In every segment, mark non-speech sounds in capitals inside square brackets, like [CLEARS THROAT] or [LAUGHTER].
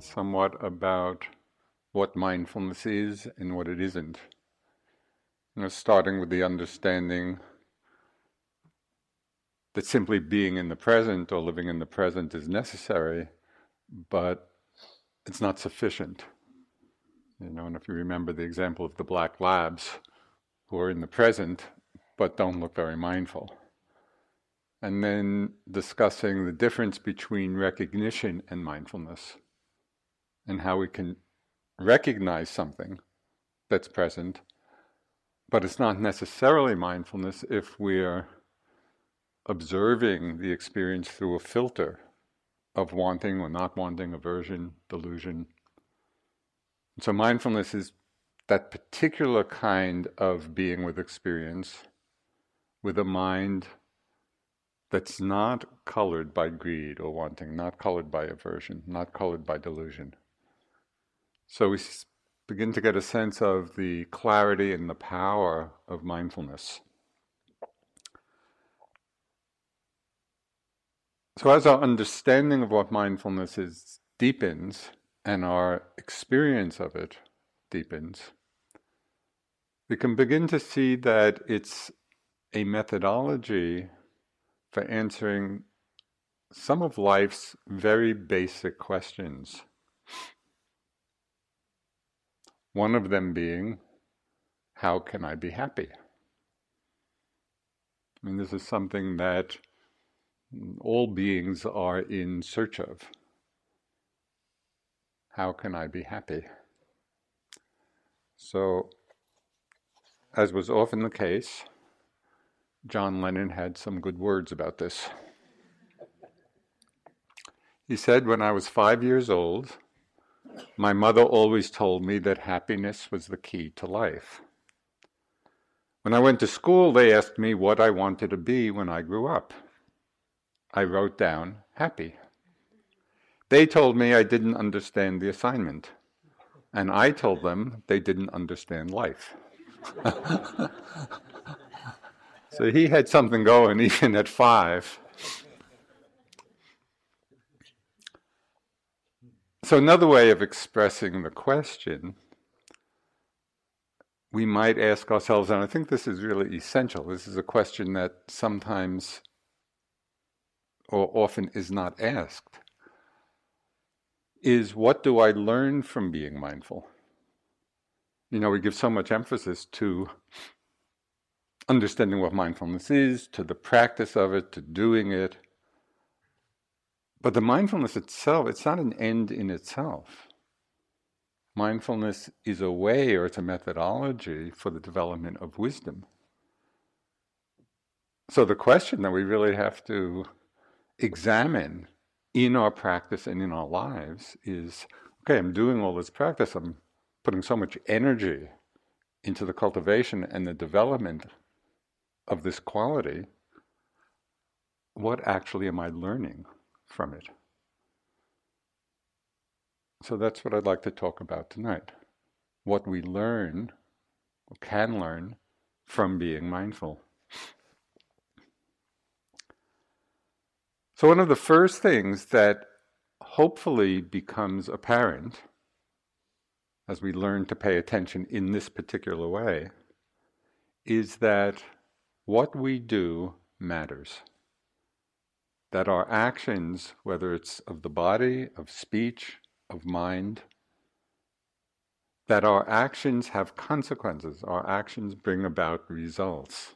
somewhat about what mindfulness is and what it isn't. You know, starting with the understanding that simply being in the present or living in the present is necessary, but it's not sufficient. You know, and if you remember the example of the black labs who are in the present but don't look very mindful. And then discussing the difference between recognition and mindfulness and how we can recognize something that's present, but it's not necessarily mindfulness if we're observing the experience through a filter of wanting or not wanting, aversion, delusion. So, mindfulness is that particular kind of being with experience with a mind that's not colored by greed or wanting, not colored by aversion, not colored by delusion. So we begin to get a sense of the clarity and the power of mindfulness. So, as our understanding of what mindfulness is deepens and our experience of it deepens, we can begin to see that it's a methodology for answering some of life's very basic questions. One of them being, how can I be happy? I mean, this is something that all beings are in search of. How can I be happy? So, as was often the case, John Lennon had some good words about this. He said, When I was five years old, my mother always told me that happiness was the key to life. When I went to school, they asked me what I wanted to be when I grew up. I wrote down happy. They told me I didn't understand the assignment, and I told them they didn't understand life. [LAUGHS] so he had something going [LAUGHS] even at five. So, another way of expressing the question, we might ask ourselves, and I think this is really essential. This is a question that sometimes or often is not asked is what do I learn from being mindful? You know, we give so much emphasis to understanding what mindfulness is, to the practice of it, to doing it. But the mindfulness itself, it's not an end in itself. Mindfulness is a way or it's a methodology for the development of wisdom. So the question that we really have to examine in our practice and in our lives is okay, I'm doing all this practice, I'm putting so much energy into the cultivation and the development of this quality. what actually am I learning from it? So that's what I'd like to talk about tonight. What we learn, or can learn, from being mindful. So, one of the first things that hopefully becomes apparent as we learn to pay attention in this particular way is that what we do matters. That our actions, whether it's of the body, of speech, of mind, that our actions have consequences, our actions bring about results.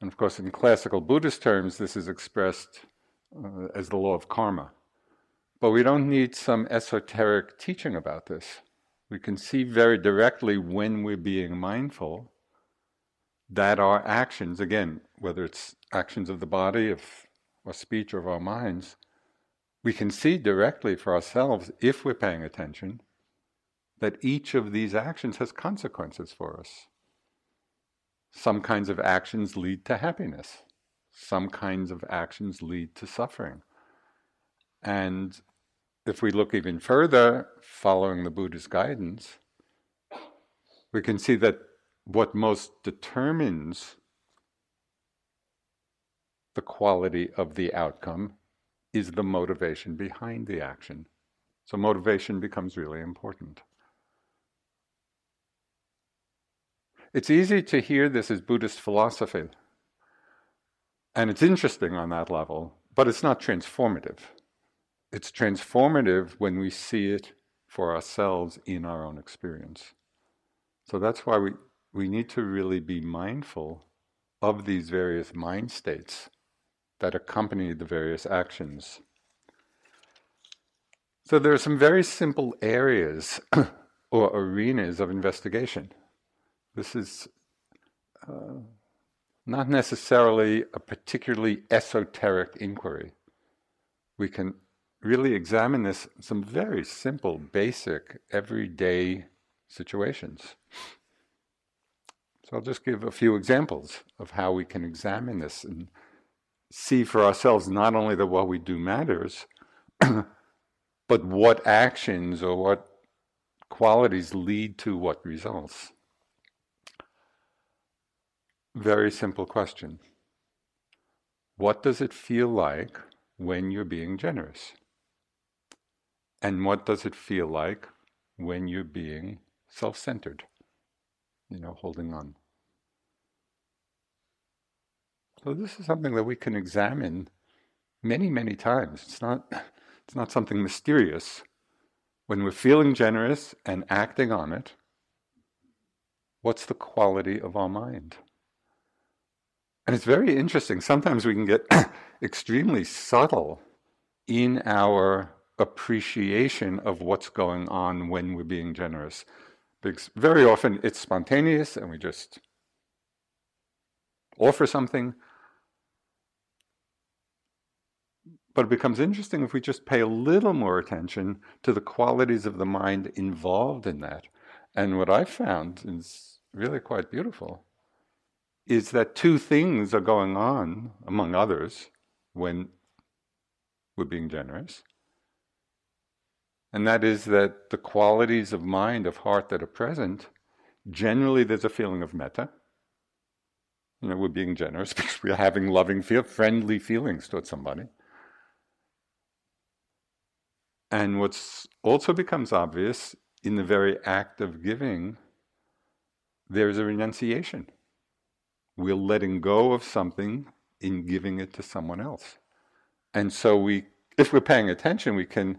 And of course, in classical Buddhist terms, this is expressed uh, as the law of karma. But we don't need some esoteric teaching about this. We can see very directly when we're being mindful that our actions, again, whether it's actions of the body, of or speech, of our minds, we can see directly for ourselves, if we're paying attention, that each of these actions has consequences for us. Some kinds of actions lead to happiness. Some kinds of actions lead to suffering. And if we look even further, following the Buddha's guidance, we can see that what most determines the quality of the outcome is the motivation behind the action. So, motivation becomes really important. It's easy to hear this as Buddhist philosophy, and it's interesting on that level, but it's not transformative. It's transformative when we see it for ourselves in our own experience. So that's why we, we need to really be mindful of these various mind states that accompany the various actions. So there are some very simple areas [COUGHS] or arenas of investigation. This is uh, not necessarily a particularly esoteric inquiry. We can really examine this some very simple, basic, everyday situations. So I'll just give a few examples of how we can examine this and see for ourselves not only that what we do matters, [CLEARS THROAT] but what actions or what qualities lead to what results. Very simple question. What does it feel like when you're being generous? And what does it feel like when you're being self centered? You know, holding on. So this is something that we can examine many, many times. It's not, it's not something mysterious. When we're feeling generous and acting on it, what's the quality of our mind? And it's very interesting. Sometimes we can get [CLEARS THROAT] extremely subtle in our appreciation of what's going on when we're being generous. Because very often it's spontaneous and we just offer something, But it becomes interesting if we just pay a little more attention to the qualities of the mind involved in that. And what I found is really quite beautiful is that two things are going on, among others, when we're being generous. And that is that the qualities of mind, of heart that are present, generally there's a feeling of metta. You know, we're being generous [LAUGHS] because we're having loving, friendly feelings towards somebody. And what's also becomes obvious in the very act of giving, there's a renunciation. We're letting go of something in giving it to someone else. And so we if we're paying attention, we can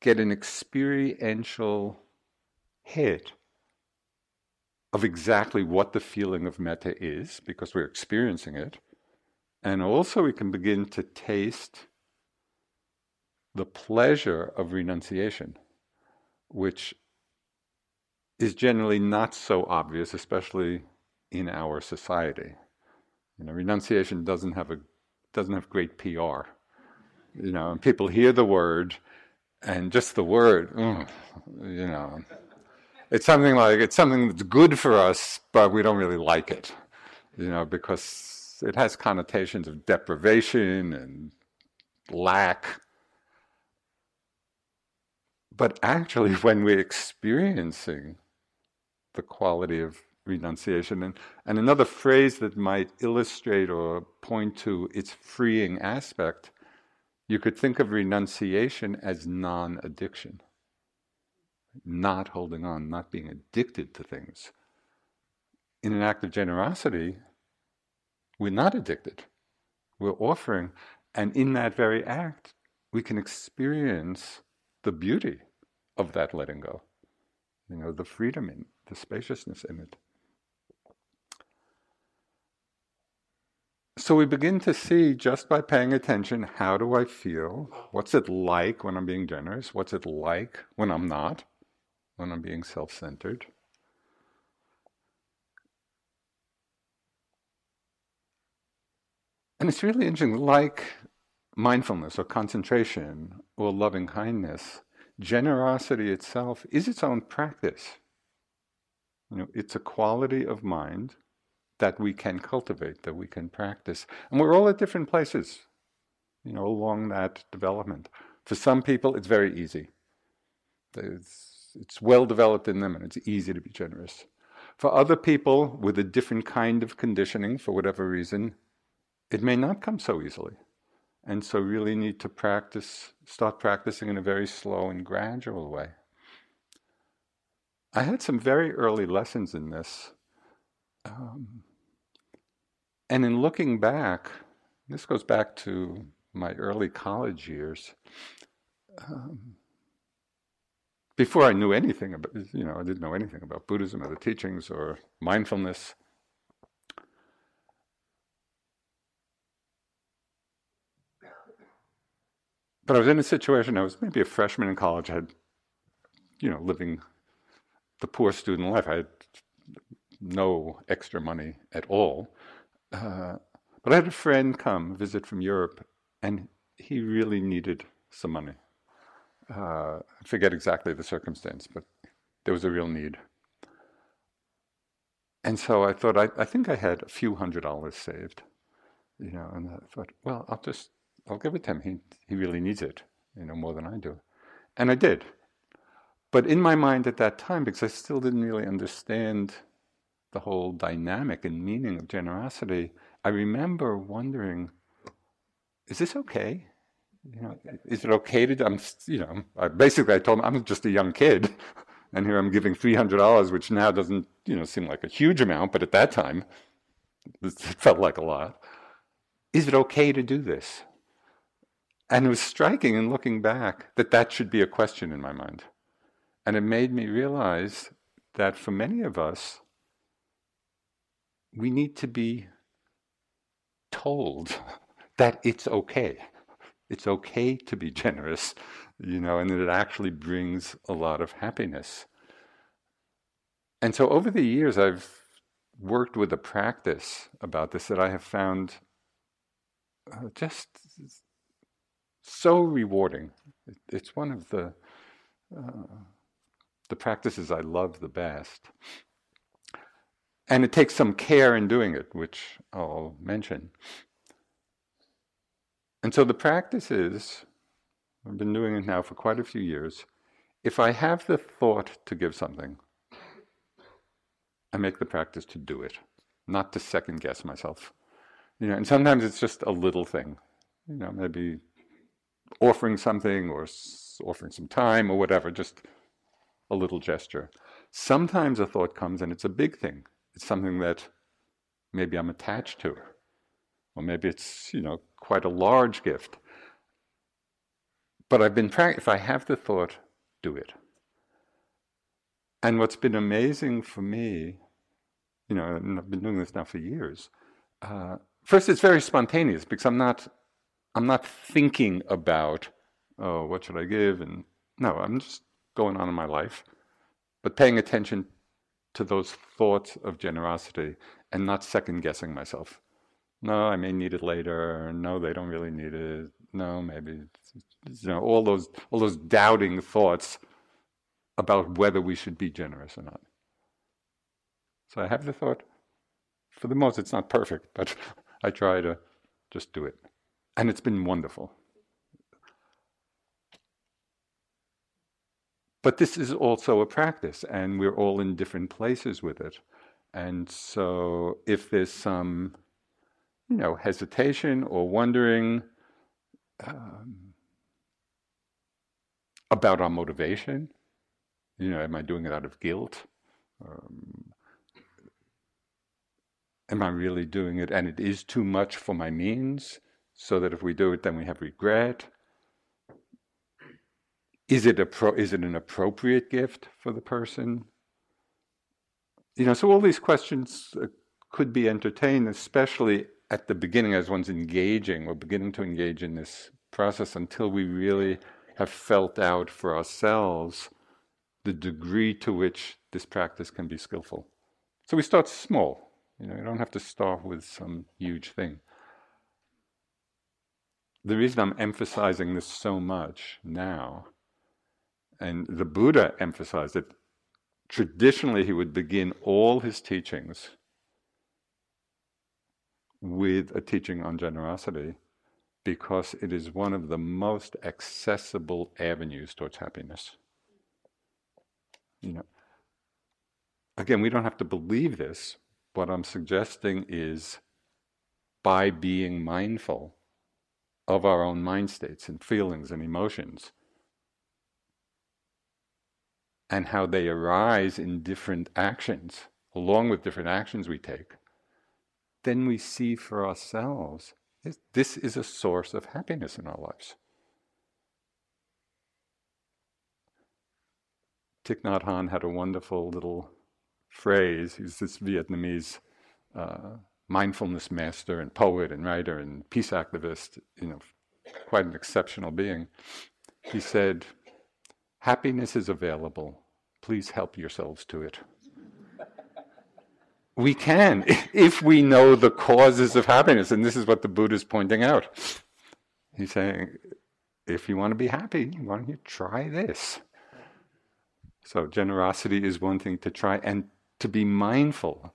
get an experiential hit of exactly what the feeling of metta is, because we're experiencing it. And also we can begin to taste the pleasure of renunciation, which is generally not so obvious, especially in our society. You know, renunciation doesn't have a doesn't have great PR. You know, and people hear the word, and just the word, mm, you know, it's something like it's something that's good for us, but we don't really like it. You know, because it has connotations of deprivation and lack. But actually, [LAUGHS] when we're experiencing the quality of renunciation, and, and another phrase that might illustrate or point to its freeing aspect, you could think of renunciation as non addiction, not holding on, not being addicted to things. In an act of generosity, we're not addicted. We're offering, and in that very act, we can experience the beauty of that letting go. You know, the freedom in the spaciousness in it. So we begin to see just by paying attention how do I feel? What's it like when I'm being generous? What's it like when I'm not? When I'm being self centered? And it's really interesting, like mindfulness or concentration or loving kindness, generosity itself is its own practice. You know, it's a quality of mind that we can cultivate, that we can practice. And we're all at different places, you know, along that development. For some people, it's very easy. It's, it's well developed in them and it's easy to be generous. For other people with a different kind of conditioning, for whatever reason, it may not come so easily. And so, really need to practice, start practicing in a very slow and gradual way. I had some very early lessons in this. Um, and in looking back, this goes back to my early college years. Um, before I knew anything about, you know, I didn't know anything about Buddhism or the teachings or mindfulness. But I was in a situation, I was maybe a freshman in college, I had, you know, living the poor student life. I had no extra money at all. Uh, but I had a friend come visit from Europe, and he really needed some money. Uh, I forget exactly the circumstance, but there was a real need. And so I thought, I, I think I had a few hundred dollars saved, you know, and I thought, well, I'll just, I'll give it to him. He, he really needs it, you know, more than I do. And I did. But in my mind at that time, because I still didn't really understand the whole dynamic and meaning of generosity, I remember wondering, is this okay? You know, is it okay to? I'm, you know, I, basically I told him I'm just a young kid, [LAUGHS] and here I'm giving three hundred dollars, which now doesn't, you know, seem like a huge amount, but at that time, [LAUGHS] it felt like a lot. Is it okay to do this? And it was striking in looking back that that should be a question in my mind. And it made me realize that for many of us, we need to be told [LAUGHS] that it's okay. It's okay to be generous, you know, and that it actually brings a lot of happiness. And so over the years, I've worked with a practice about this that I have found uh, just so rewarding. It's one of the uh, the practices I love the best. And it takes some care in doing it, which I'll mention. And so the practice is I've been doing it now for quite a few years. If I have the thought to give something, I make the practice to do it, not to second guess myself. You know, and sometimes it's just a little thing, you know, maybe offering something or offering some time or whatever, just a little gesture. Sometimes a thought comes and it's a big thing. It's something that maybe I'm attached to, or maybe it's you know quite a large gift. But I've been practicing. If I have the thought, do it. And what's been amazing for me, you know, and I've been doing this now for years. Uh, first, it's very spontaneous because I'm not, I'm not thinking about, oh, what should I give? And no, I'm just going on in my life, but paying attention to those thoughts of generosity and not second guessing myself. No, I may need it later. No, they don't really need it. No, maybe you know all those all those doubting thoughts about whether we should be generous or not. So I have the thought. For the most, it's not perfect, but [LAUGHS] I try to just do it. And it's been wonderful. But this is also a practice, and we're all in different places with it. And so, if there's some, you know, hesitation or wondering um, about our motivation, you know, am I doing it out of guilt? Um, am I really doing it and it is too much for my means, so that if we do it, then we have regret? Is it, a pro- is it an appropriate gift for the person? You know, so all these questions uh, could be entertained, especially at the beginning as one's engaging or beginning to engage in this process until we really have felt out for ourselves the degree to which this practice can be skillful. So we start small. You know, you don't have to start with some huge thing. The reason I'm emphasizing this so much now and the Buddha emphasized it. Traditionally, he would begin all his teachings with a teaching on generosity because it is one of the most accessible avenues towards happiness. You know, again, we don't have to believe this. What I'm suggesting is by being mindful of our own mind states and feelings and emotions, and how they arise in different actions, along with different actions we take, then we see for ourselves this is a source of happiness in our lives. Thich Nhat Hanh had a wonderful little phrase. He's this Vietnamese uh, mindfulness master and poet and writer and peace activist, you know, quite an exceptional being. He said, Happiness is available. Please help yourselves to it. We can, if we know the causes of happiness. And this is what the Buddha is pointing out. He's saying, if you want to be happy, why don't you try this? So, generosity is one thing to try and to be mindful,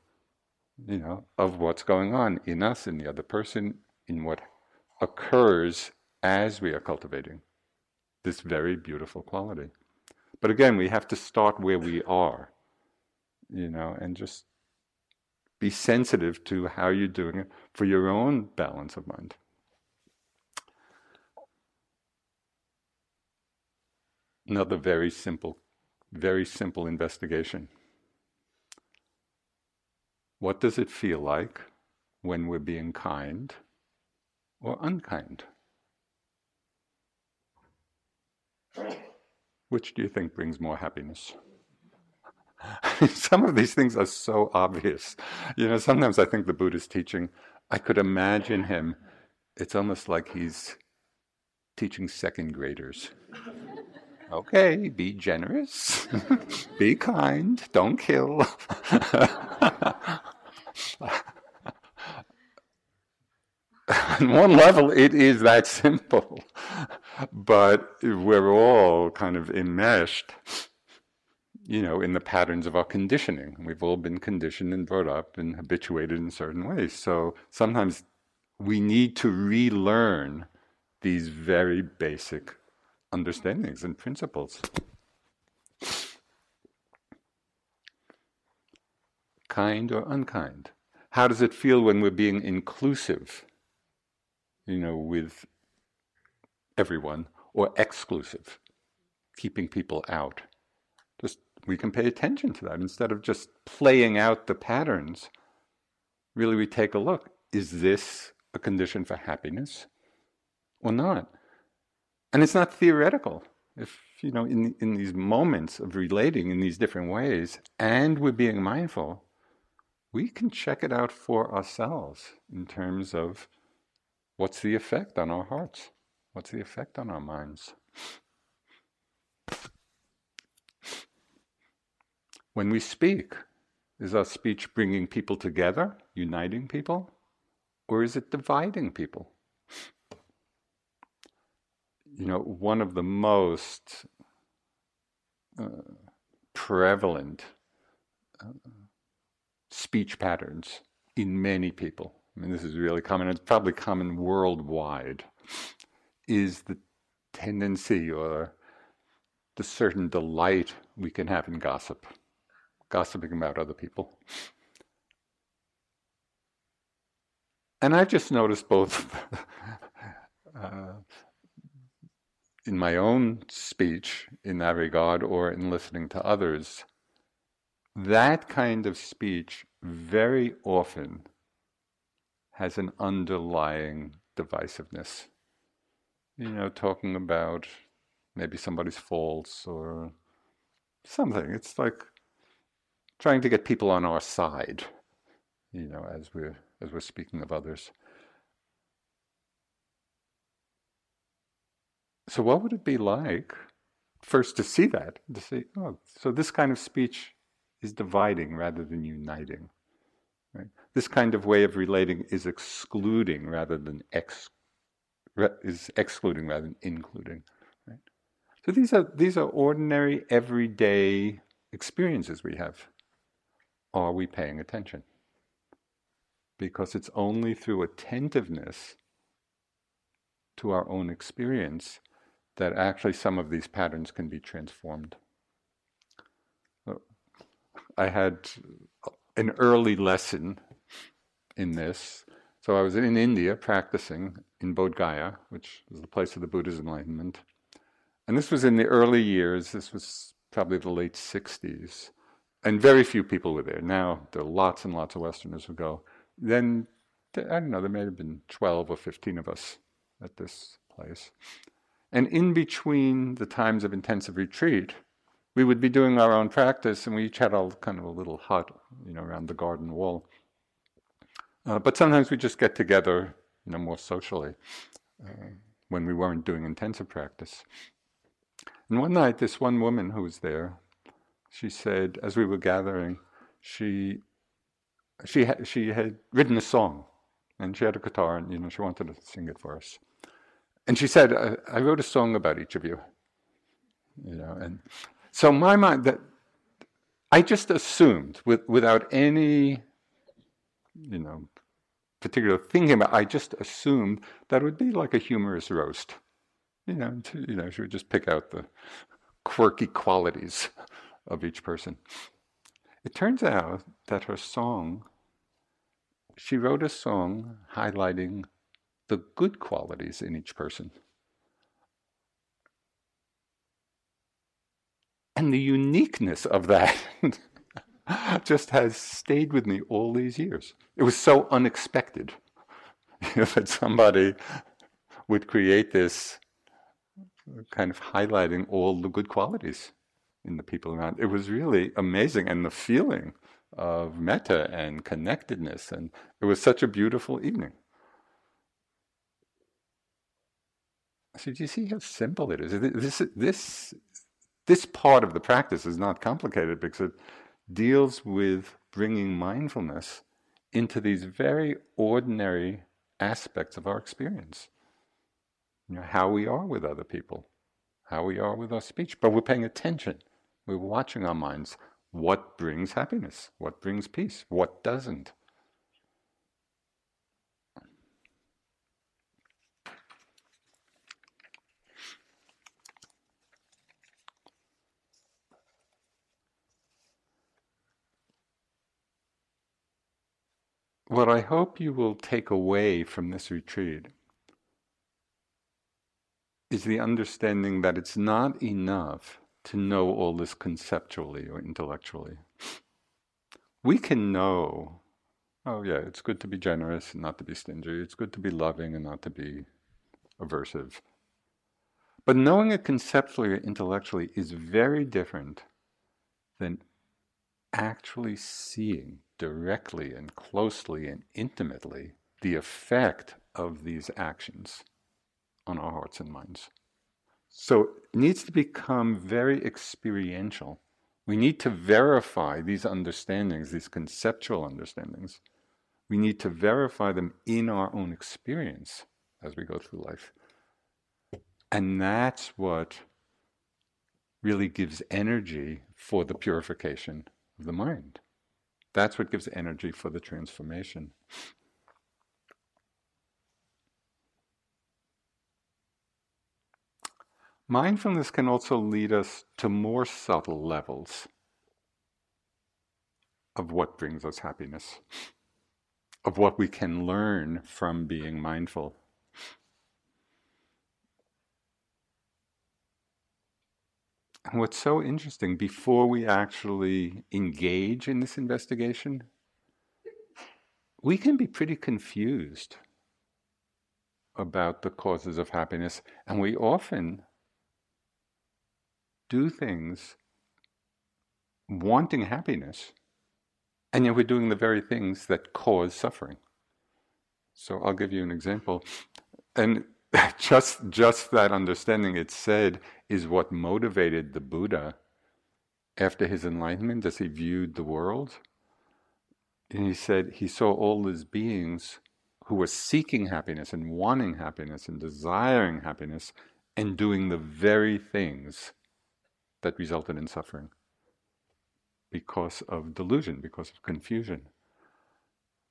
you know, of what's going on in us, in the other person, in what occurs as we are cultivating this very beautiful quality. But again, we have to start where we are, you know, and just be sensitive to how you're doing it for your own balance of mind. Another very simple, very simple investigation. What does it feel like when we're being kind or unkind? Which do you think brings more happiness? [LAUGHS] Some of these things are so obvious. You know, sometimes I think the Buddha's teaching, I could imagine him, it's almost like he's teaching second graders. Okay, be generous, [LAUGHS] be kind, don't kill. [LAUGHS] on one level, it is that simple, but we're all kind of enmeshed, you know, in the patterns of our conditioning. We've all been conditioned and brought up and habituated in certain ways. So sometimes we need to relearn these very basic understandings and principles. Kind or unkind? How does it feel when we're being inclusive? You know, with everyone, or exclusive, keeping people out. Just we can pay attention to that instead of just playing out the patterns. Really, we take a look. Is this a condition for happiness or not? And it's not theoretical. If you know, in in these moments of relating in these different ways, and we're being mindful, we can check it out for ourselves in terms of What's the effect on our hearts? What's the effect on our minds? When we speak, is our speech bringing people together, uniting people, or is it dividing people? You know, one of the most uh, prevalent uh, speech patterns in many people I mean, this is really common, it's probably common worldwide, is the tendency or the certain delight we can have in gossip, gossiping about other people. And I've just noticed both [LAUGHS] uh, in my own speech in that regard or in listening to others, that kind of speech very often has an underlying divisiveness. You know, talking about maybe somebody's faults or something. It's like trying to get people on our side, you know, as we're as we're speaking of others. So what would it be like first to see that, to see, oh, so this kind of speech is dividing rather than uniting. This kind of way of relating is excluding rather than ex, is excluding rather than including. Right? So these are these are ordinary, everyday experiences we have. Are we paying attention? Because it's only through attentiveness to our own experience that actually some of these patterns can be transformed. I had an early lesson in this. So I was in India practicing in Bodh Gaya, which was the place of the Buddha's enlightenment. And this was in the early years, this was probably the late 60s. And very few people were there. Now there are lots and lots of Westerners who go. Then, I don't know, there may have been 12 or 15 of us at this place. And in between the times of intensive retreat, we would be doing our own practice, and we each had a kind of a little hut, you know, around the garden wall. Uh, but sometimes we just get together, you know, more socially uh, when we weren't doing intensive practice. And one night, this one woman who was there, she said, as we were gathering, she she had she had written a song, and she had a guitar, and you know, she wanted to sing it for us. And she said, I, I wrote a song about each of you. You know, and so my mind that I just assumed, with, without any, you know, particular thinking about, I just assumed that would be like a humorous roast. You know, to, you know, she would just pick out the quirky qualities of each person. It turns out that her song, she wrote a song highlighting the good qualities in each person. And the uniqueness of that [LAUGHS] [LAUGHS] just has stayed with me all these years. It was so unexpected [LAUGHS] that somebody would create this kind of highlighting all the good qualities in the people around. It was really amazing, and the feeling of metta and connectedness, and it was such a beautiful evening. So do you see how simple it is? This, this this part of the practice is not complicated because it deals with bringing mindfulness into these very ordinary aspects of our experience. You know, how we are with other people, how we are with our speech, but we're paying attention. We're watching our minds. What brings happiness? What brings peace? What doesn't? What I hope you will take away from this retreat is the understanding that it's not enough to know all this conceptually or intellectually. We can know, oh yeah, it's good to be generous and not to be stingy, it's good to be loving and not to be aversive. But knowing it conceptually or intellectually is very different than actually seeing directly and closely and intimately the effect of these actions on our hearts and minds. So it needs to become very experiential. We need to verify these understandings, these conceptual understandings. We need to verify them in our own experience as we go through life. And that's what really gives energy for the purification of the mind. That's what gives energy for the transformation. Mindfulness can also lead us to more subtle levels of what brings us happiness, of what we can learn from being mindful. And what's so interesting, before we actually engage in this investigation, we can be pretty confused about the causes of happiness, and we often do things wanting happiness, and yet we're doing the very things that cause suffering. So I'll give you an example. And [LAUGHS] just just that understanding it's said is what motivated the Buddha after his enlightenment as he viewed the world. And he said he saw all these beings who were seeking happiness and wanting happiness and desiring happiness and doing the very things that resulted in suffering because of delusion, because of confusion.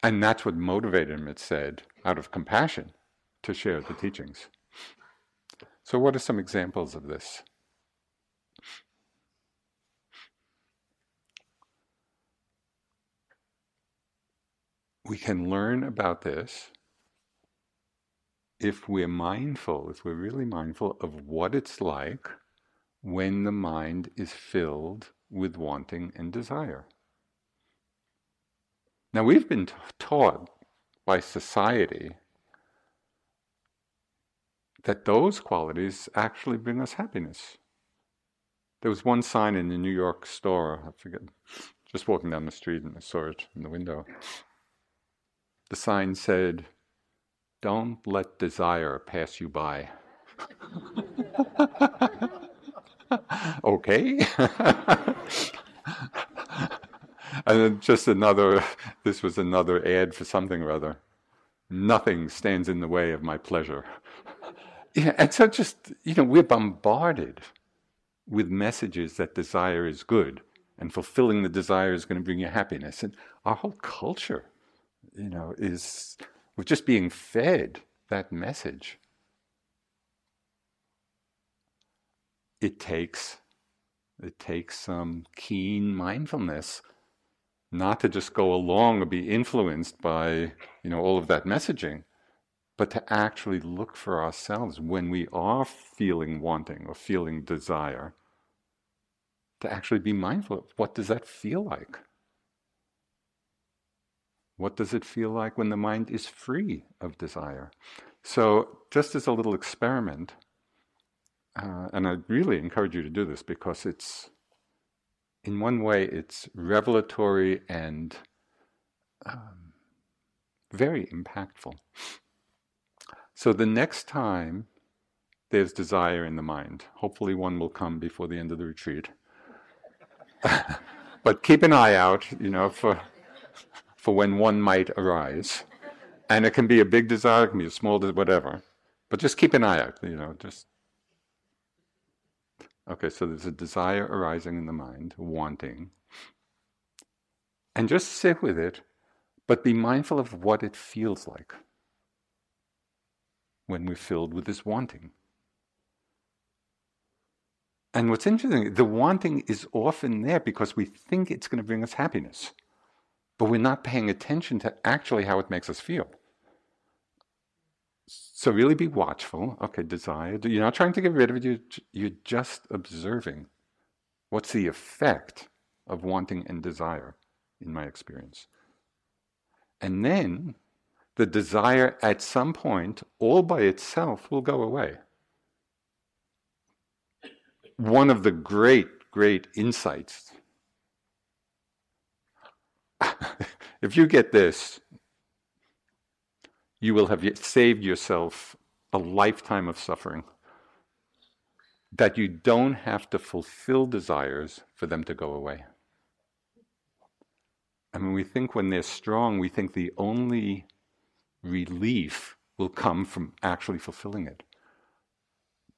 And that's what motivated him, it said, out of compassion to share the teachings. So, what are some examples of this? We can learn about this if we're mindful, if we're really mindful of what it's like when the mind is filled with wanting and desire. Now, we've been t- taught by society that those qualities actually bring us happiness. There was one sign in the New York store, I forget, just walking down the street and I saw it in the window. The sign said, Don't let desire pass you by. [LAUGHS] okay. [LAUGHS] and then just another, this was another ad for something or other. Nothing stands in the way of my pleasure. Yeah, and so just, you know, we're bombarded with messages that desire is good and fulfilling the desire is going to bring you happiness. And our whole culture, you know, is, we're just being fed that message. It takes, it takes some keen mindfulness not to just go along or be influenced by, you know, all of that messaging, but to actually look for ourselves when we are feeling wanting or feeling desire, to actually be mindful of what does that feel like? What does it feel like when the mind is free of desire? So, just as a little experiment, uh, and I really encourage you to do this because it's, in one way, it's revelatory and um, very impactful. So the next time there's desire in the mind, hopefully one will come before the end of the retreat. [LAUGHS] but keep an eye out, you know, for for when one might arise. And it can be a big desire, it can be a small desire, whatever. But just keep an eye out, you know, just Okay, so there's a desire arising in the mind, wanting. And just sit with it, but be mindful of what it feels like when we're filled with this wanting. And what's interesting, the wanting is often there because we think it's going to bring us happiness, but we're not paying attention to actually how it makes us feel. So really be watchful. Okay, desire. You're not trying to get rid of it, you're just observing. What's the effect of wanting and desire, in my experience? And then the desire at some point, all by itself, will go away. One of the great, great insights. [LAUGHS] if you get this, you will have saved yourself a lifetime of suffering. That you don't have to fulfill desires for them to go away. I mean, we think when they're strong, we think the only relief will come from actually fulfilling it.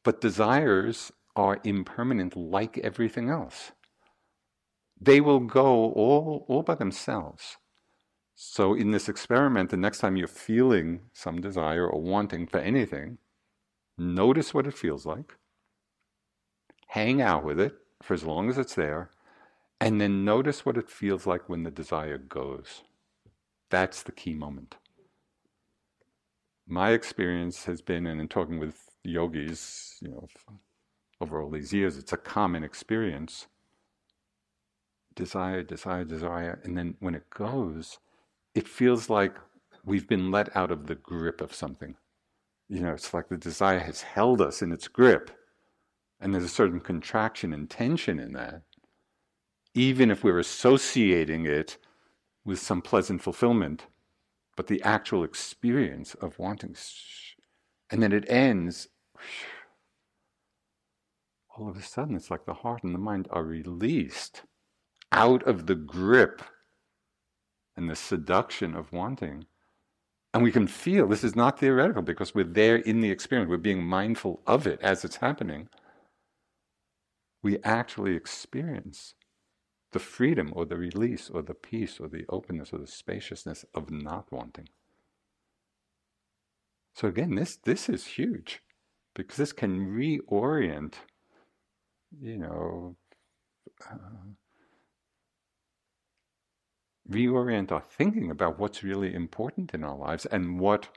But desires are impermanent like everything else. They will go all, all by themselves. So, in this experiment, the next time you're feeling some desire or wanting for anything, notice what it feels like. hang out with it for as long as it's there, and then notice what it feels like when the desire goes. That's the key moment. My experience has been, and in talking with yogis, you know, over all these years, it's a common experience. Desire, desire, desire, and then when it goes, it feels like we've been let out of the grip of something. You know, it's like the desire has held us in its grip, and there's a certain contraction and tension in that even if we're associating it with some pleasant fulfillment, but the actual experience of wanting. And then it ends. All of a sudden, it's like the heart and the mind are released out of the grip and the seduction of wanting. And we can feel this is not theoretical because we're there in the experience, we're being mindful of it as it's happening. We actually experience the freedom or the release or the peace or the openness or the spaciousness of not wanting. So again, this this is huge because this can reorient, you know, uh, reorient our thinking about what's really important in our lives and what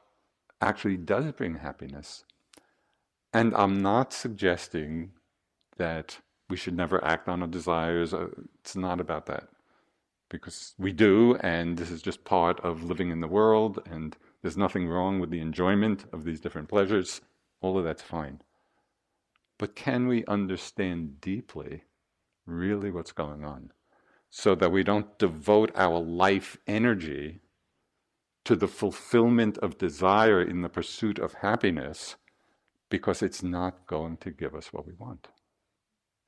actually does bring happiness. And I'm not suggesting that we should never act on our desires. Uh, it's not about that. Because we do, and this is just part of living in the world, and there's nothing wrong with the enjoyment of these different pleasures. All of that's fine. But can we understand deeply really what's going on? So that we don't devote our life energy to the fulfillment of desire in the pursuit of happiness because it's not going to give us what we want.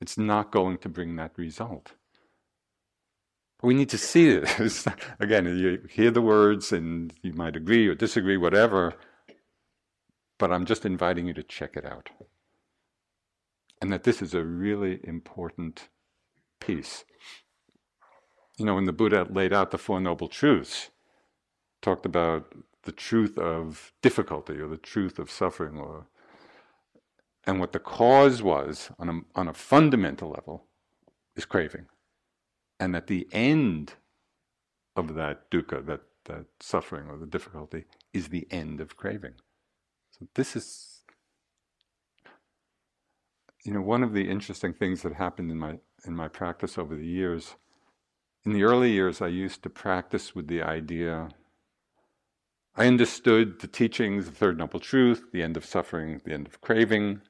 It's not going to bring that result. We need to see this. [LAUGHS] Again, you hear the words and you might agree or disagree, whatever, but I'm just inviting you to check it out. And that this is a really important piece. You know, when the Buddha laid out the Four Noble Truths, talked about the truth of difficulty or the truth of suffering or and what the cause was on a, on a fundamental level is craving. And that the end of that dukkha, that, that suffering or the difficulty, is the end of craving. So this is, you know, one of the interesting things that happened in my in my practice over the years. In the early years, I used to practice with the idea. I understood the teachings, the Third Noble Truth, the end of suffering, the end of craving,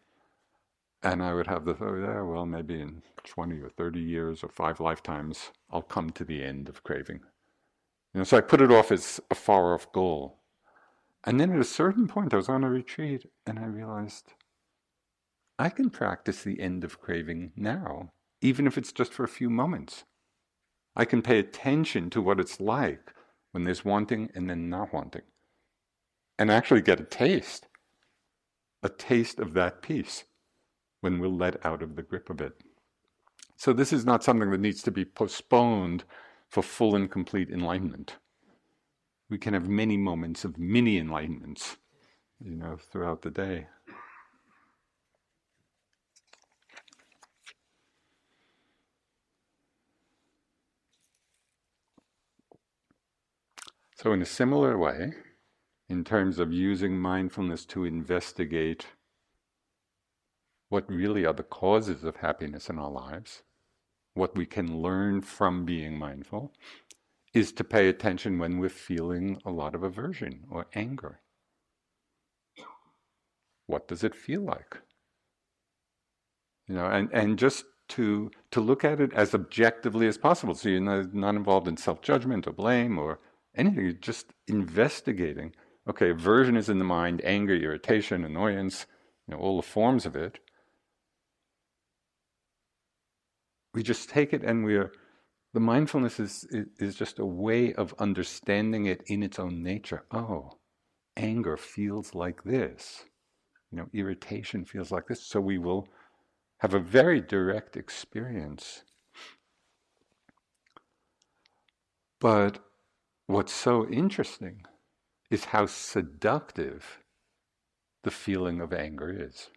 and I would have the thought, yeah, well, maybe in 20 or 30 years or five lifetimes, I'll come to the end of craving. You know, so I put it off as a far off goal. And then at a certain point, I was on a retreat and I realized I can practice the end of craving now, even if it's just for a few moments. I can pay attention to what it's like when there's wanting and then not wanting, and actually get a taste, a taste of that peace when we're let out of the grip of it. So, this is not something that needs to be postponed for full and complete enlightenment. We can have many moments of mini enlightenments, you know, throughout the day. So, in a similar way, in terms of using mindfulness to investigate what really are the causes of happiness in our lives, what we can learn from being mindful, is to pay attention when we're feeling a lot of aversion or anger. What does it feel like? You know, and, and just to to look at it as objectively as possible. So you're not, not involved in self-judgment or blame or anything. You're just investigating. Okay, aversion is in the mind, anger, irritation, annoyance, you know, all the forms of it. We just take it and we're the mindfulness is, is just a way of understanding it in its own nature. Oh, anger feels like this. You know, irritation feels like this. So we will have a very direct experience. But what's so interesting is how seductive the feeling of anger is.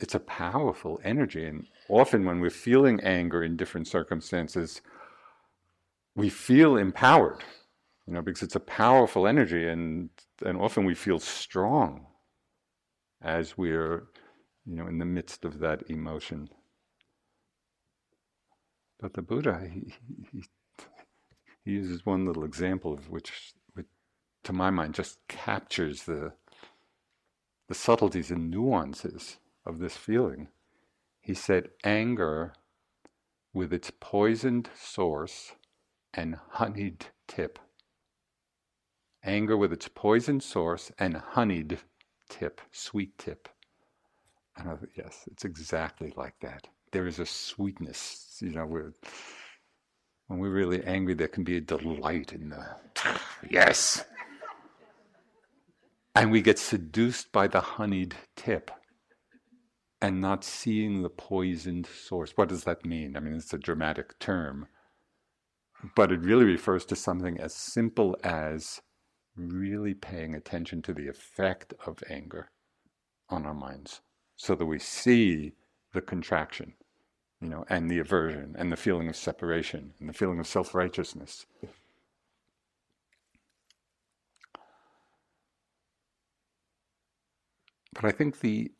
It's a powerful energy. And often when we're feeling anger in different circumstances, we feel empowered, you know, because it's a powerful energy and, and often we feel strong as we're, you know, in the midst of that emotion. But the Buddha, he, he, he uses one little example of which, which, to my mind, just captures the, the subtleties and nuances of this feeling. He said, anger with its poisoned source and honeyed tip. Anger with its poisoned source and honeyed tip, sweet tip. And I yes, it's exactly like that. There is a sweetness, you know, we're, when we're really angry, there can be a delight in the, [LAUGHS] yes. And we get seduced by the honeyed tip and not seeing the poisoned source. What does that mean? I mean, it's a dramatic term, but it really refers to something as simple as really paying attention to the effect of anger on our minds so that we see the contraction, you know, and the aversion and the feeling of separation and the feeling of self-righteousness. But I think the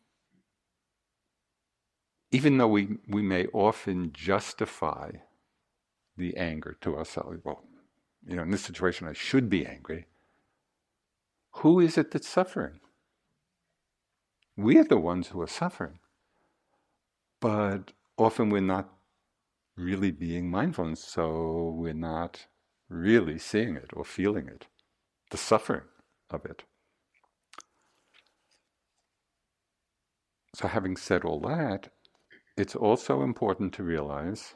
even though we, we may often justify the anger to ourselves, well, you know, in this situation I should be angry, who is it that's suffering? We are the ones who are suffering. But often we're not really being mindful, and so we're not really seeing it or feeling it, the suffering of it. So, having said all that, it's also important to realize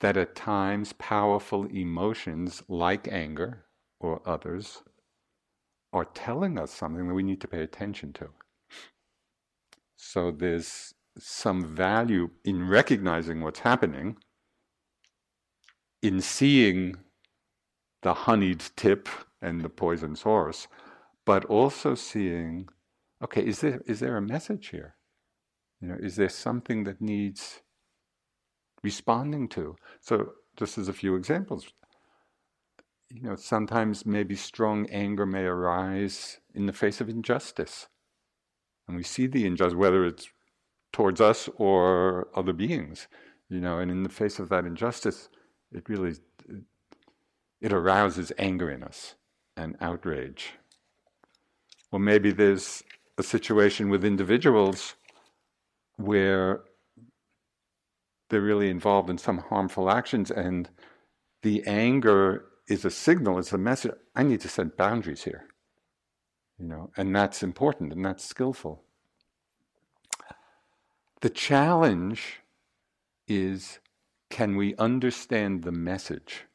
that at times powerful emotions like anger or others are telling us something that we need to pay attention to. So there's some value in recognizing what's happening, in seeing the honeyed tip and the poison source, but also seeing, okay, is there is there a message here? You know, is there something that needs responding to? So, just as a few examples, you know, sometimes maybe strong anger may arise in the face of injustice. And we see the injustice, whether it's towards us or other beings, you know, and in the face of that injustice, it really it arouses anger in us and outrage. Or maybe there's a situation with individuals where they're really involved in some harmful actions and the anger is a signal, it's a message, I need to set boundaries here. You know, and that's important and that's skillful. The challenge is can we understand the message?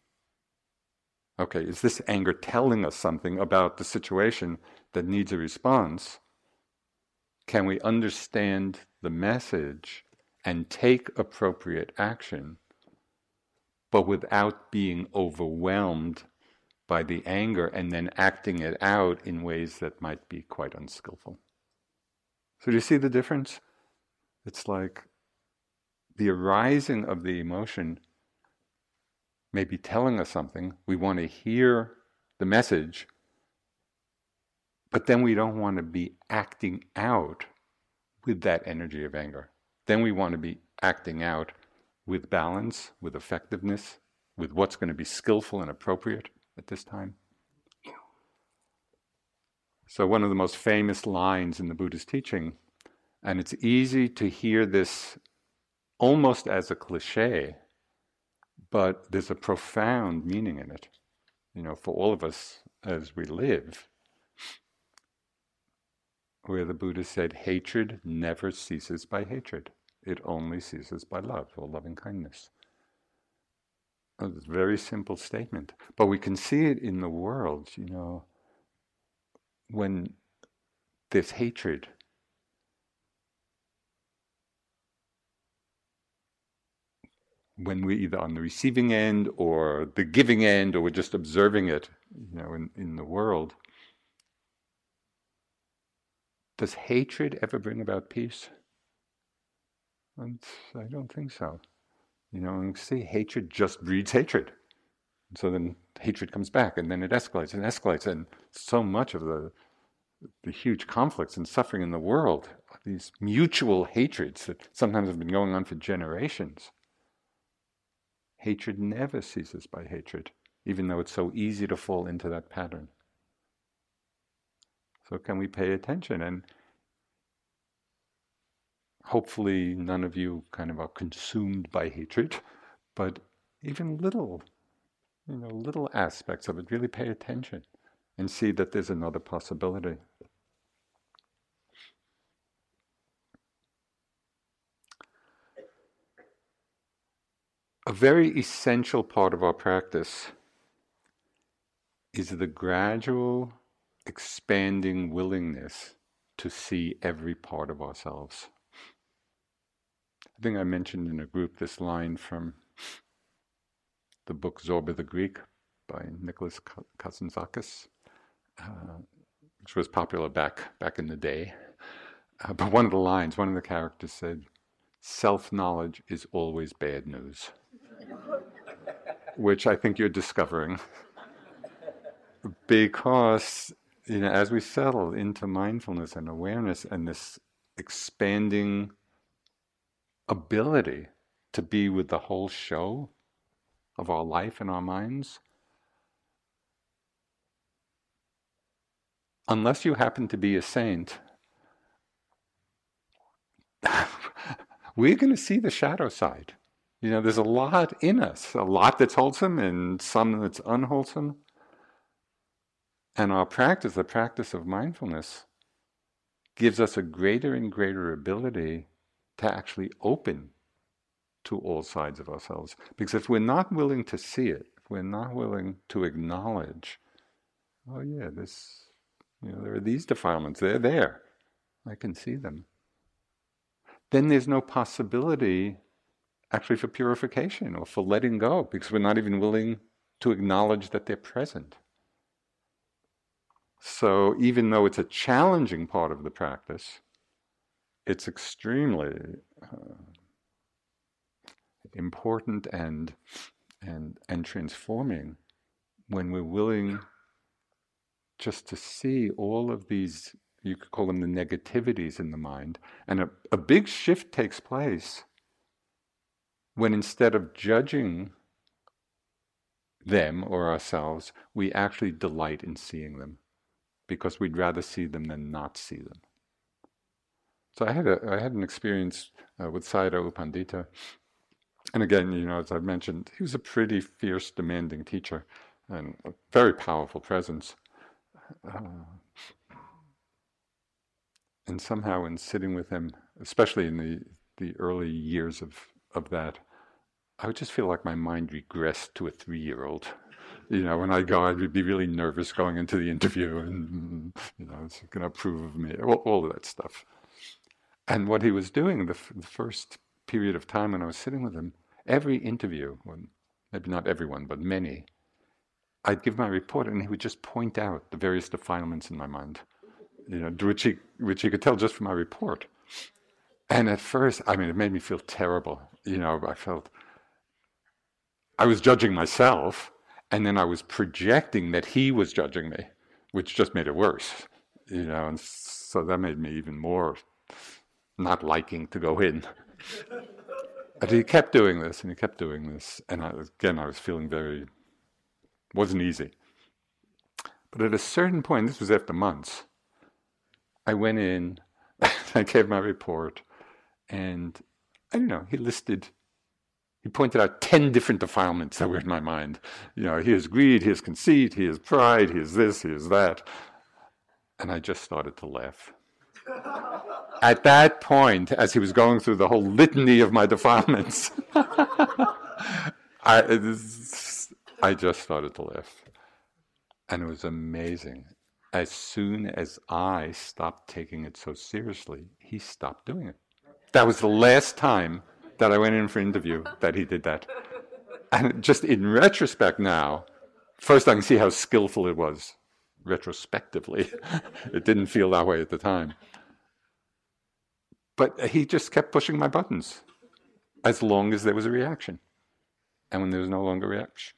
Okay, is this anger telling us something about the situation that needs a response? Can we understand the message and take appropriate action, but without being overwhelmed by the anger and then acting it out in ways that might be quite unskillful. So, do you see the difference? It's like the arising of the emotion may be telling us something. We want to hear the message, but then we don't want to be acting out with that energy of anger. Then we want to be acting out with balance, with effectiveness, with what's going to be skillful and appropriate at this time. So, one of the most famous lines in the Buddha's teaching, and it's easy to hear this almost as a cliche, but there's a profound meaning in it, you know, for all of us as we live where the Buddha said, hatred never ceases by hatred. It only ceases by love or loving kindness. It's a very simple statement. But we can see it in the world, you know, when there's hatred. When we're either on the receiving end or the giving end, or we're just observing it, you know, in, in the world Does hatred ever bring about peace? And I don't think so. You know, and see, hatred just breeds hatred. So then hatred comes back, and then it escalates and escalates, and so much of the the huge conflicts and suffering in the world, these mutual hatreds that sometimes have been going on for generations. Hatred never ceases by hatred, even though it's so easy to fall into that pattern. So, can we pay attention? And hopefully, none of you kind of are consumed by hatred, but even little, you know, little aspects of it, really pay attention and see that there's another possibility. A very essential part of our practice is the gradual expanding willingness to see every part of ourselves. I think I mentioned in a group this line from the book Zorba the Greek by Nicholas Kazantzakis, uh, which was popular back back in the day. Uh, but one of the lines, one of the characters said, "Self knowledge is always bad news," which I think you're discovering [LAUGHS] because you know, as we settle into mindfulness and awareness and this expanding ability to be with the whole show of our life and our minds, unless you happen to be a saint, [LAUGHS] we're going to see the shadow side. You know, there's a lot in us, a lot that's wholesome and some that's unwholesome. And our practice, the practice of mindfulness, gives us a greater and greater ability to actually open to all sides of ourselves. Because if we're not willing to see it, if we're not willing to acknowledge, oh yeah, this, you know, there are these defilements, they're there, I can see them. Then there's no possibility actually for purification or for letting go because we're not even willing to acknowledge that they're present. So, even though it's a challenging part of the practice, it's extremely uh, important and, and, and transforming when we're willing just to see all of these, you could call them the negativities in the mind. And a, a big shift takes place when instead of judging them or ourselves, we actually delight in seeing them because we'd rather see them than not see them. So I had a I had an experience uh, with Sayadaw U Pandita, and again, you know, as I've mentioned, he was a pretty fierce, demanding teacher, and a very powerful presence. Uh, and somehow, in sitting with him, especially in the the early years of of that, I would just feel like my mind regressed to a three year old you know, when I go, I'd be really nervous going into the interview, and you know, it's going to approve of me, all, all, of that stuff. And what he was doing the, f- the, first period of time when I was sitting with him, every interview, when, maybe not everyone, but many, I'd give my report, and he would just point out the various defilements in my mind, you know, which he which he could tell just from my report. And at first, I mean, it made me feel terrible. You know, I felt I was judging myself and then I was projecting that he was judging me, which just made it worse, you know, and so that made me even more not liking to go in. but he kept doing this and he kept doing this, and I, again, I was feeling very, wasn't easy. But at a certain point, this was after months, I went in, [LAUGHS] I gave my report, and I don't know, he listed he pointed out 10 different defilements that were in my mind. You know, here's greed, here's conceit, here's pride, here's this, here's that. And I just started to laugh. [LAUGHS] At that point, as he was going through the whole litany of my defilements, [LAUGHS] I, I just started to laugh. And it was amazing. As soon as I stopped taking it so seriously, he stopped doing it. That was the last time that I went in for interview that he did that. And just in retrospect now, first I can see how skillful it was retrospectively. [LAUGHS] it didn't feel that way at the time. But he just kept pushing my buttons as long as there was a reaction. And when there was no longer reaction,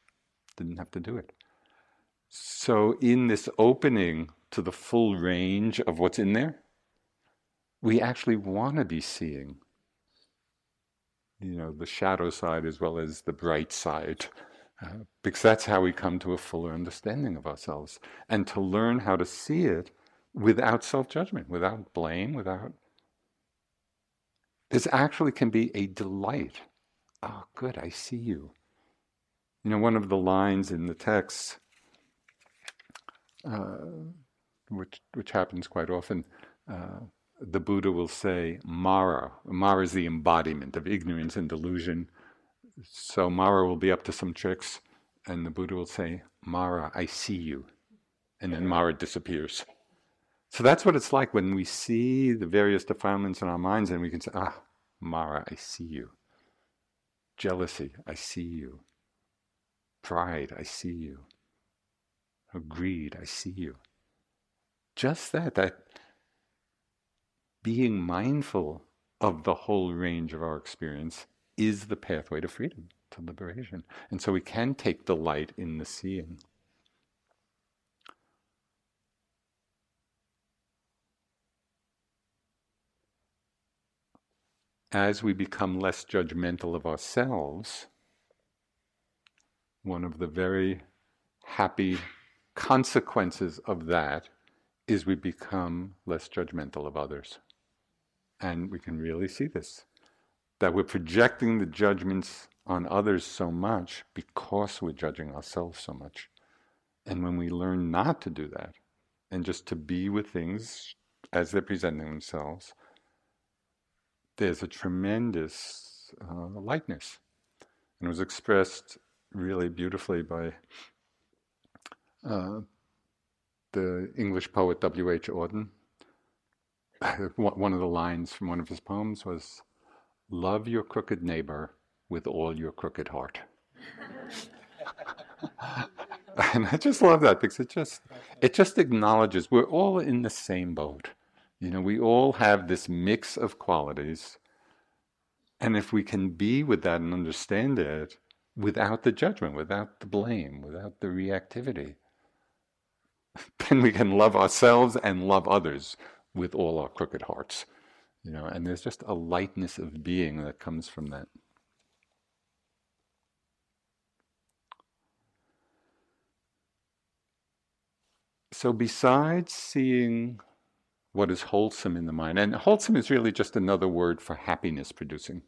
didn't have to do it. So, in this opening to the full range of what's in there, we actually want to be seeing, you know, the shadow side as well as the bright side, uh, because that's how we come to a fuller understanding of ourselves, and to learn how to see it without self-judgment, without blame, without. This actually can be a delight. Oh, good, I see you. You know, one of the lines in the text, uh, which which happens quite often. Uh, the Buddha will say Mara. Mara is the embodiment of ignorance and delusion. So Mara will be up to some tricks, and the Buddha will say, Mara, I see you. And then Mara disappears. So that's what it's like when we see the various defilements in our minds and we can say, Ah, Mara, I see you. Jealousy, I see you. Pride, I see you. Greed, I see you. Just that, that being mindful of the whole range of our experience is the pathway to freedom, to liberation. And so we can take delight in the seeing. As we become less judgmental of ourselves, one of the very happy consequences of that is we become less judgmental of others. And we can really see this that we're projecting the judgments on others so much because we're judging ourselves so much. And when we learn not to do that and just to be with things as they're presenting themselves, there's a tremendous uh, lightness. And it was expressed really beautifully by uh, the English poet W.H. Auden. [LAUGHS] one of the lines from one of his poems was, Love your crooked neighbor with all your crooked heart. [LAUGHS] and I just love that because it just it just acknowledges we're all in the same boat. You know, we all have this mix of qualities. And if we can be with that and understand it without the judgment, without the blame, without the reactivity, [LAUGHS] then we can love ourselves and love others with all our crooked hearts. You know, and there's just a lightness of being that comes from that. So, besides seeing what is wholesome in the mind, and wholesome is really just another word for happiness producing.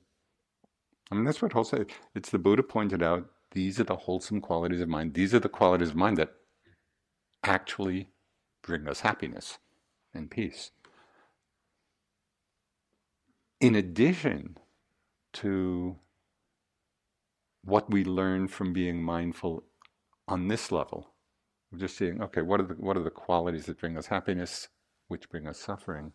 I mean, that's what wholesome. It's the Buddha pointed out. These are the wholesome qualities of mind. These are the qualities of mind that actually bring us happiness and peace. In addition to what we learn from being mindful on this level, we're just seeing, okay, what are the what are the qualities that bring us happiness, which bring us suffering?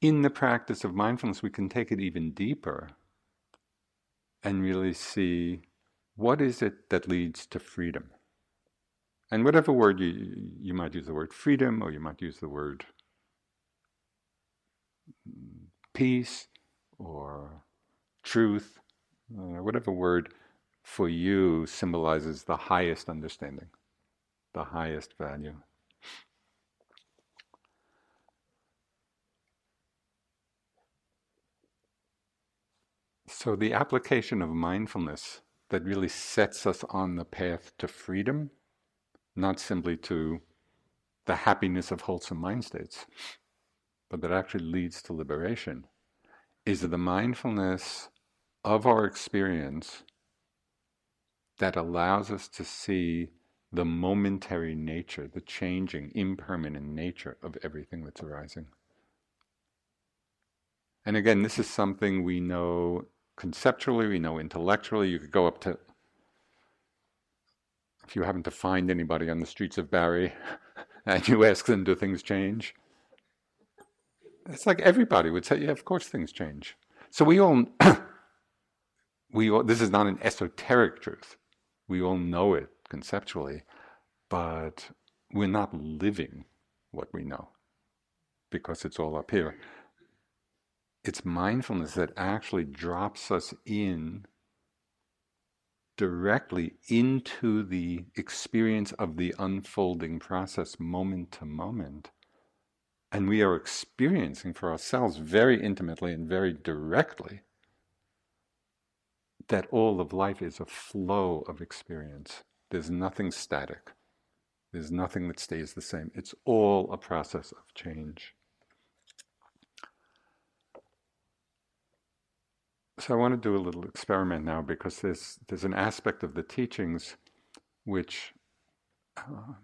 In the practice of mindfulness, we can take it even deeper and really see what is it that leads to freedom? And whatever word you, you might use the word freedom, or you might use the word peace, or truth, uh, whatever word for you symbolizes the highest understanding, the highest value. So, the application of mindfulness that really sets us on the path to freedom, not simply to the happiness of wholesome mind states, but that actually leads to liberation, is the mindfulness of our experience that allows us to see the momentary nature, the changing, impermanent nature of everything that's arising. And again, this is something we know conceptually, we know intellectually. You could go up to, if you happen to find anybody on the streets of Barre [LAUGHS] and you ask them, do things change? It's like everybody would say, yeah, of course things change. So we all, [COUGHS] we all, this is not an esoteric truth. We all know it conceptually, but we're not living what we know. because it's all up here. It's mindfulness that actually drops us in directly into the experience of the unfolding process moment to moment. And we are experiencing for ourselves very intimately and very directly that all of life is a flow of experience. There's nothing static. There's nothing that stays the same. It's all a process of change. So I want to do a little experiment now because there's there's an aspect of the teachings which uh,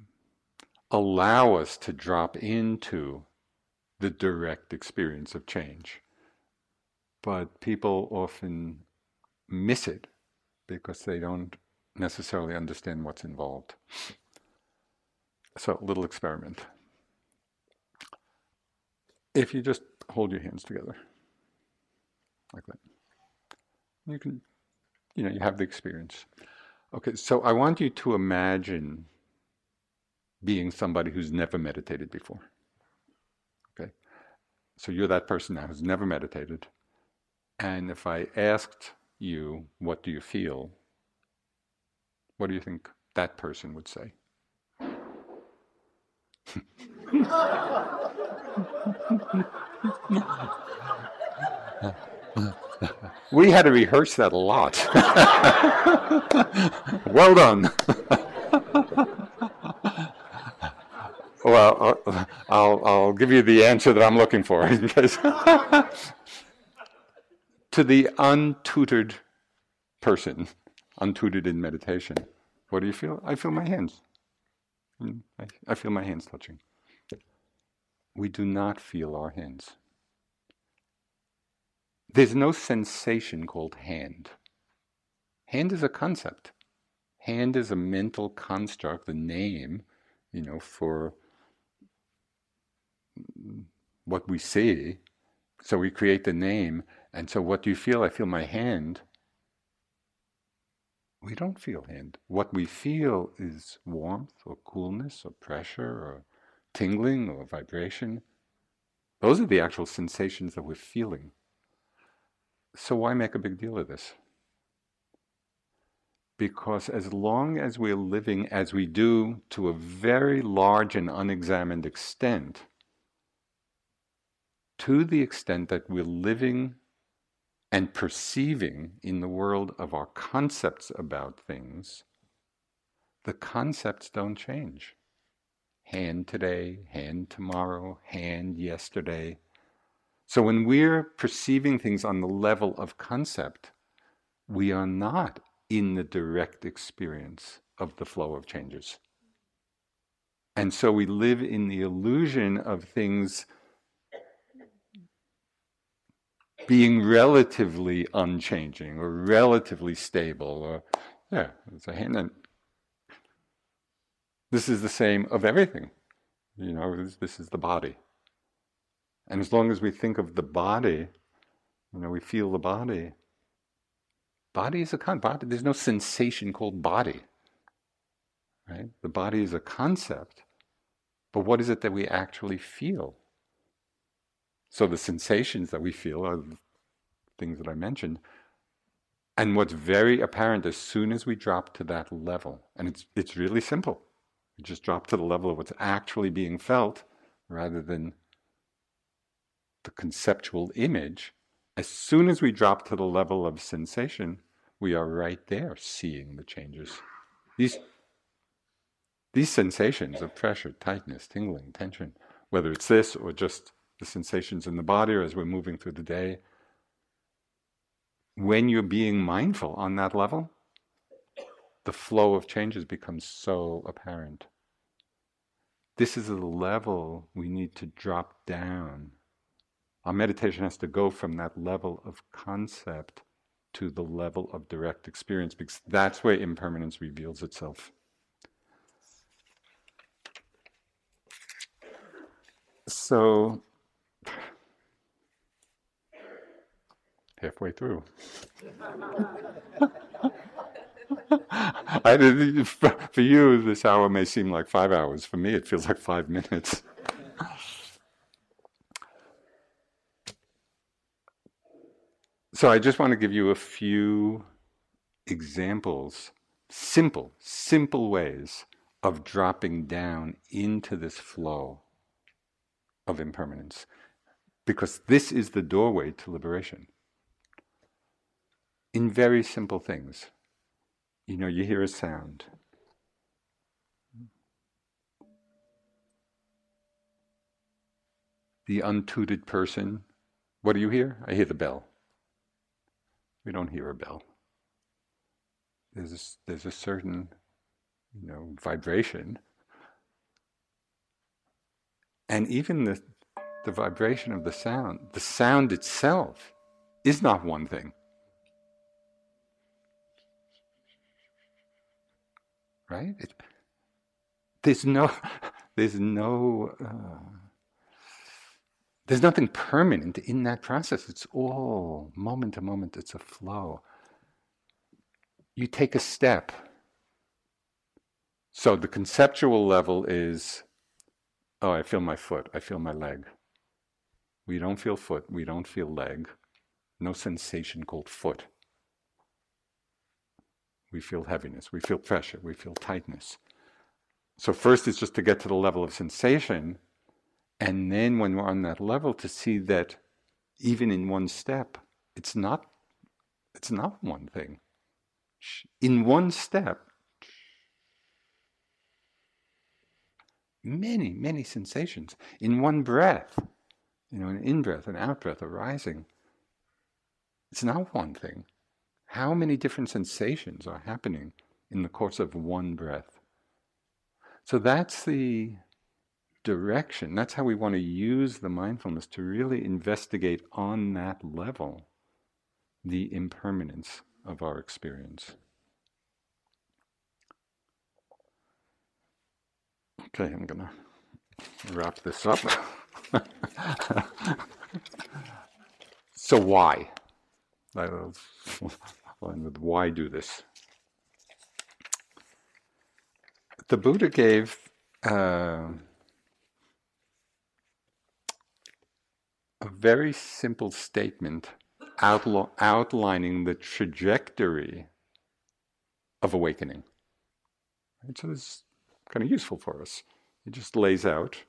allow us to drop into the direct experience of change. But people often miss it because they don't necessarily understand what's involved. So, a little experiment. If you just hold your hands together, like that, you can, you know, you have the experience. Okay, so I want you to imagine being somebody who's never meditated before. Okay, so you're that person now who's never meditated. And if I asked you, what do you feel? What do you think that person would say? [LAUGHS] we had to rehearse that a lot. [LAUGHS] well done. [LAUGHS] well, uh, I'll, I'll give you the answer that I'm looking for. [LAUGHS] to the untutored person, untutored in meditation, what do you feel? I feel my hands. I, I feel my hands touching. We do not feel our hands. There's no sensation called hand. Hand is a concept. Hand is a mental construct, the name, you know, for what we see. So we create the name, and so, what do you feel? I feel my hand. We don't feel hand. What we feel is warmth or coolness or pressure or tingling or vibration. Those are the actual sensations that we're feeling. So, why make a big deal of this? Because as long as we're living as we do to a very large and unexamined extent, to the extent that we're living and perceiving in the world of our concepts about things, the concepts don't change. Hand today, hand tomorrow, hand yesterday. So when we're perceiving things on the level of concept, we are not in the direct experience of the flow of changes. And so we live in the illusion of things being relatively unchanging or relatively stable or yeah it's a hand and this is the same of everything you know this, this is the body and as long as we think of the body you know we feel the body body is a con body there's no sensation called body right the body is a concept but what is it that we actually feel so the sensations that we feel are things that I mentioned. And what's very apparent as soon as we drop to that level, and it's it's really simple. We just drop to the level of what's actually being felt rather than the conceptual image. As soon as we drop to the level of sensation, we are right there seeing the changes. These these sensations of pressure, tightness, tingling, tension, whether it's this or just the sensations in the body or as we're moving through the day. When you're being mindful on that level, the flow of changes becomes so apparent. This is the level we need to drop down. Our meditation has to go from that level of concept to the level of direct experience because that's where impermanence reveals itself. So, halfway through. [LAUGHS] I, for you, this hour may seem like five hours. For me, it feels like five minutes. So I just want to give you a few examples, simple, simple ways of dropping down into this flow of impermanence. Because this is the doorway to liberation. In very simple things. You know, you hear a sound. The untutored person, what do you hear? I hear the bell. We don't hear a bell. There's a, there's a certain, you know, vibration, and even the the vibration of the sound, the sound itself, is not one thing. Right? It, there's no, [LAUGHS] there's no. Uh, there's nothing permanent in that process. It's all moment to moment, it's a flow. You take a step. So the conceptual level is oh, I feel my foot, I feel my leg. We don't feel foot, we don't feel leg. No sensation called foot. We feel heaviness, we feel pressure, we feel tightness. So, first is just to get to the level of sensation and then when we're on that level, to see that even in one step, it's not, it's not one thing. In one step, many, many sensations. In one breath, you know, an in breath, an out breath, arising. It's not one thing. How many different sensations are happening in the course of one breath? So that's the direction. That's how we want to use the mindfulness to really investigate on that level the impermanence of our experience. Okay, I'm going to wrap this up. [LAUGHS] so, why? Why do this? The Buddha gave. Uh, a very simple statement outlining the trajectory of awakening. Right? So it's kind of useful for us. It just lays out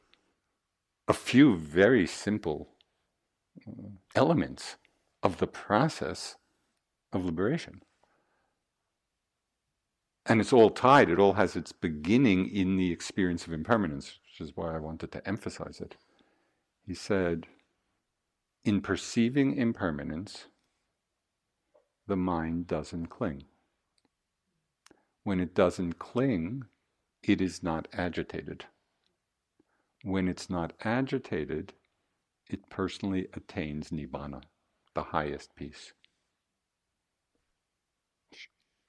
a few very simple uh, elements of the process of liberation. And it's all tied, it all has its beginning in the experience of impermanence, which is why I wanted to emphasize it. He said, in perceiving impermanence, the mind doesn't cling. When it doesn't cling, it is not agitated. When it's not agitated, it personally attains nibbana, the highest peace.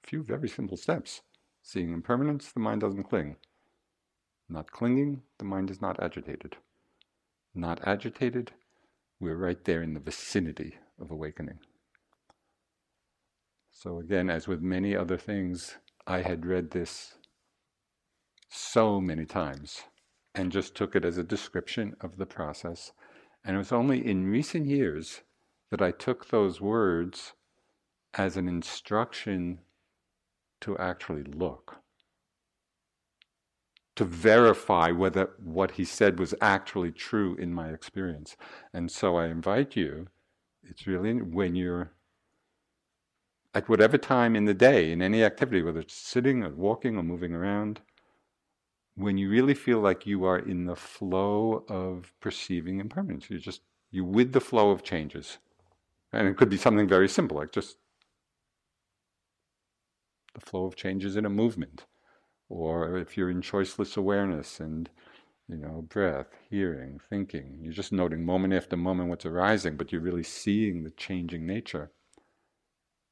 Few very simple steps. Seeing impermanence, the mind doesn't cling. Not clinging, the mind is not agitated. Not agitated, we're right there in the vicinity of awakening. So, again, as with many other things, I had read this so many times and just took it as a description of the process. And it was only in recent years that I took those words as an instruction to actually look to verify whether what he said was actually true in my experience. And so I invite you, it's really when you're at whatever time in the day, in any activity, whether it's sitting or walking or moving around, when you really feel like you are in the flow of perceiving impermanence, you're just you with the flow of changes. And it could be something very simple, like just the flow of changes in a movement or if you're in choiceless awareness and you know breath hearing thinking you're just noting moment after moment what's arising but you're really seeing the changing nature.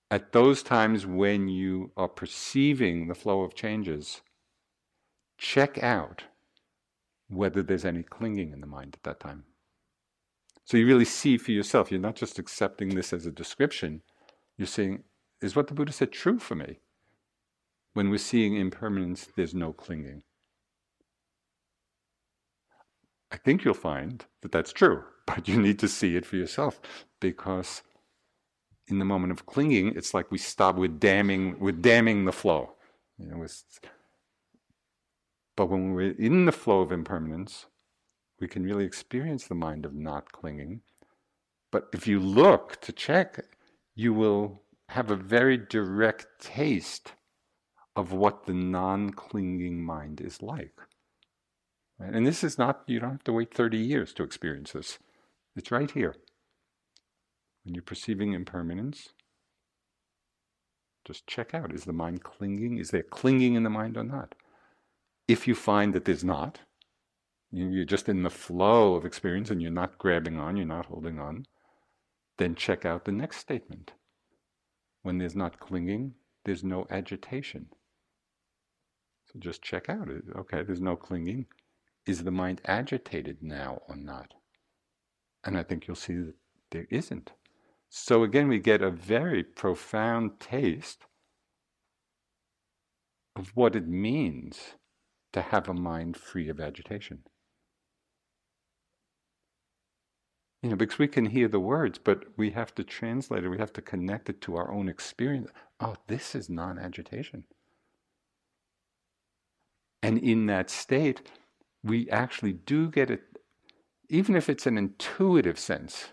At those times when you are perceiving the flow of changes check out whether there's any clinging in the mind at that time. So you really see for yourself. You're not just accepting this as a description. You're seeing is what the buddha said true for me when we're seeing impermanence, there's no clinging. I think you'll find that that's true, [LAUGHS] but you need to see it for yourself because in the moment of clinging, it's like we stop, we're damming, we're damming the flow. You know, but when we're in the flow of impermanence, we can really experience the mind of not clinging. But if you look to check, you will have a very direct taste of what the non clinging mind is like. And this is not, you don't have to wait 30 years to experience this. It's right here. When you're perceiving impermanence, just check out is the mind clinging? Is there clinging in the mind or not? If you find that there's not, you're just in the flow of experience and you're not grabbing on, you're not holding on, then check out the next statement. When there's not clinging, there's no agitation. Just check out it. Okay, there's no clinging. Is the mind agitated now or not? And I think you'll see that there isn't. So again, we get a very profound taste of what it means to have a mind free of agitation. You know, because we can hear the words, but we have to translate it, we have to connect it to our own experience. Oh, this is non agitation. And in that state, we actually do get it, even if it's an intuitive sense,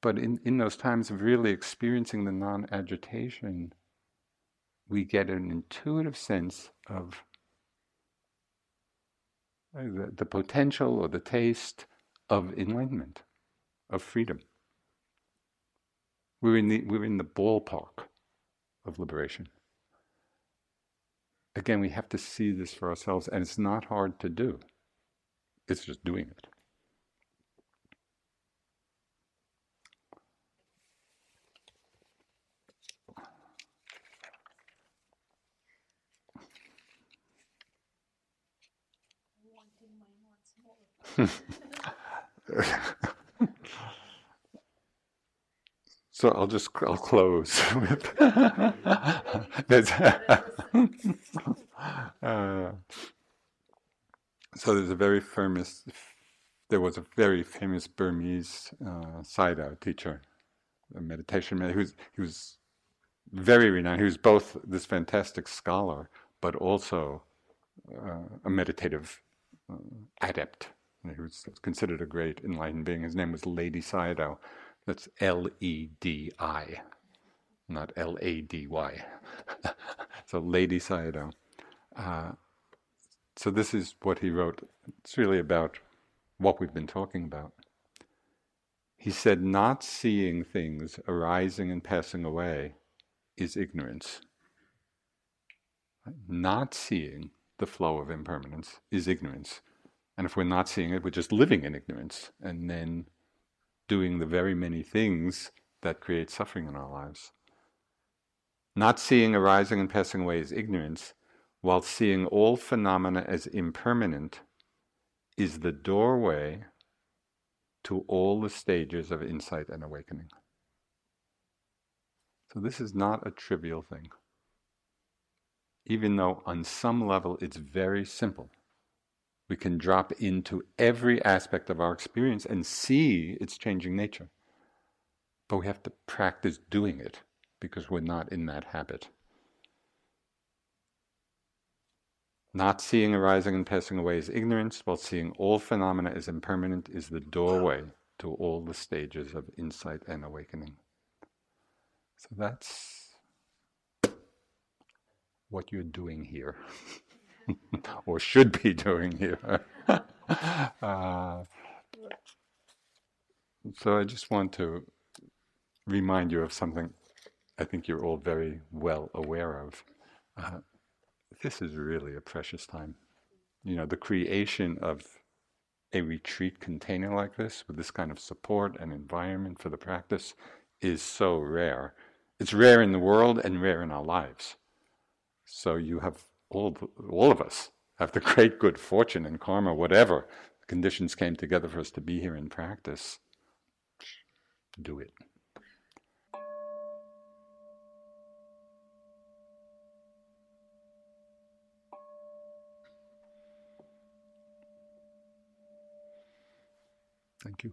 but in, in those times of really experiencing the non agitation, we get an intuitive sense of uh, the, the potential or the taste of enlightenment, of freedom. We're in the, we're in the ballpark of liberation. Again, we have to see this for ourselves, and it's not hard to do. It's just doing it. [LAUGHS] so I'll just I'll close [LAUGHS] with [LAUGHS] [LAUGHS] uh, so there's a very famous there was a very famous Burmese uh, Sayadaw teacher, a meditation man. Was he was very renowned. He was both this fantastic scholar, but also uh, a meditative uh, adept he was considered a great enlightened being. His name was Ledi Sayadaw. That's L E D I, not L A D Y. [LAUGHS] so Ledi Sayadaw. Uh, so this is what he wrote. It's really about what we've been talking about. He said, not seeing things arising and passing away is ignorance. Not seeing the flow of impermanence is ignorance. And if we're not seeing it, we're just living in ignorance and then doing the very many things that create suffering in our lives. Not seeing arising and passing away as ignorance, while seeing all phenomena as impermanent is the doorway to all the stages of insight and awakening. So, this is not a trivial thing, even though on some level it's very simple we can drop into every aspect of our experience and see its changing nature. But we have to practice doing it because we're not in that habit. Not seeing arising and passing away is ignorance, while seeing all phenomena as impermanent is the doorway to all the stages of insight and awakening. So that's what you're doing here. [LAUGHS] [LAUGHS] or should be doing here. [LAUGHS] uh, so I just want to remind you of something I think you're all very well aware of. Uh, this is really a precious time. You know, the creation of a retreat container like this, with this kind of support and environment for the practice, is so rare. It's rare in the world and rare in our lives. So you have all, all of us have the [LAUGHS] great good fortune and karma, whatever conditions came together for us to be here in practice, do it. Thank you.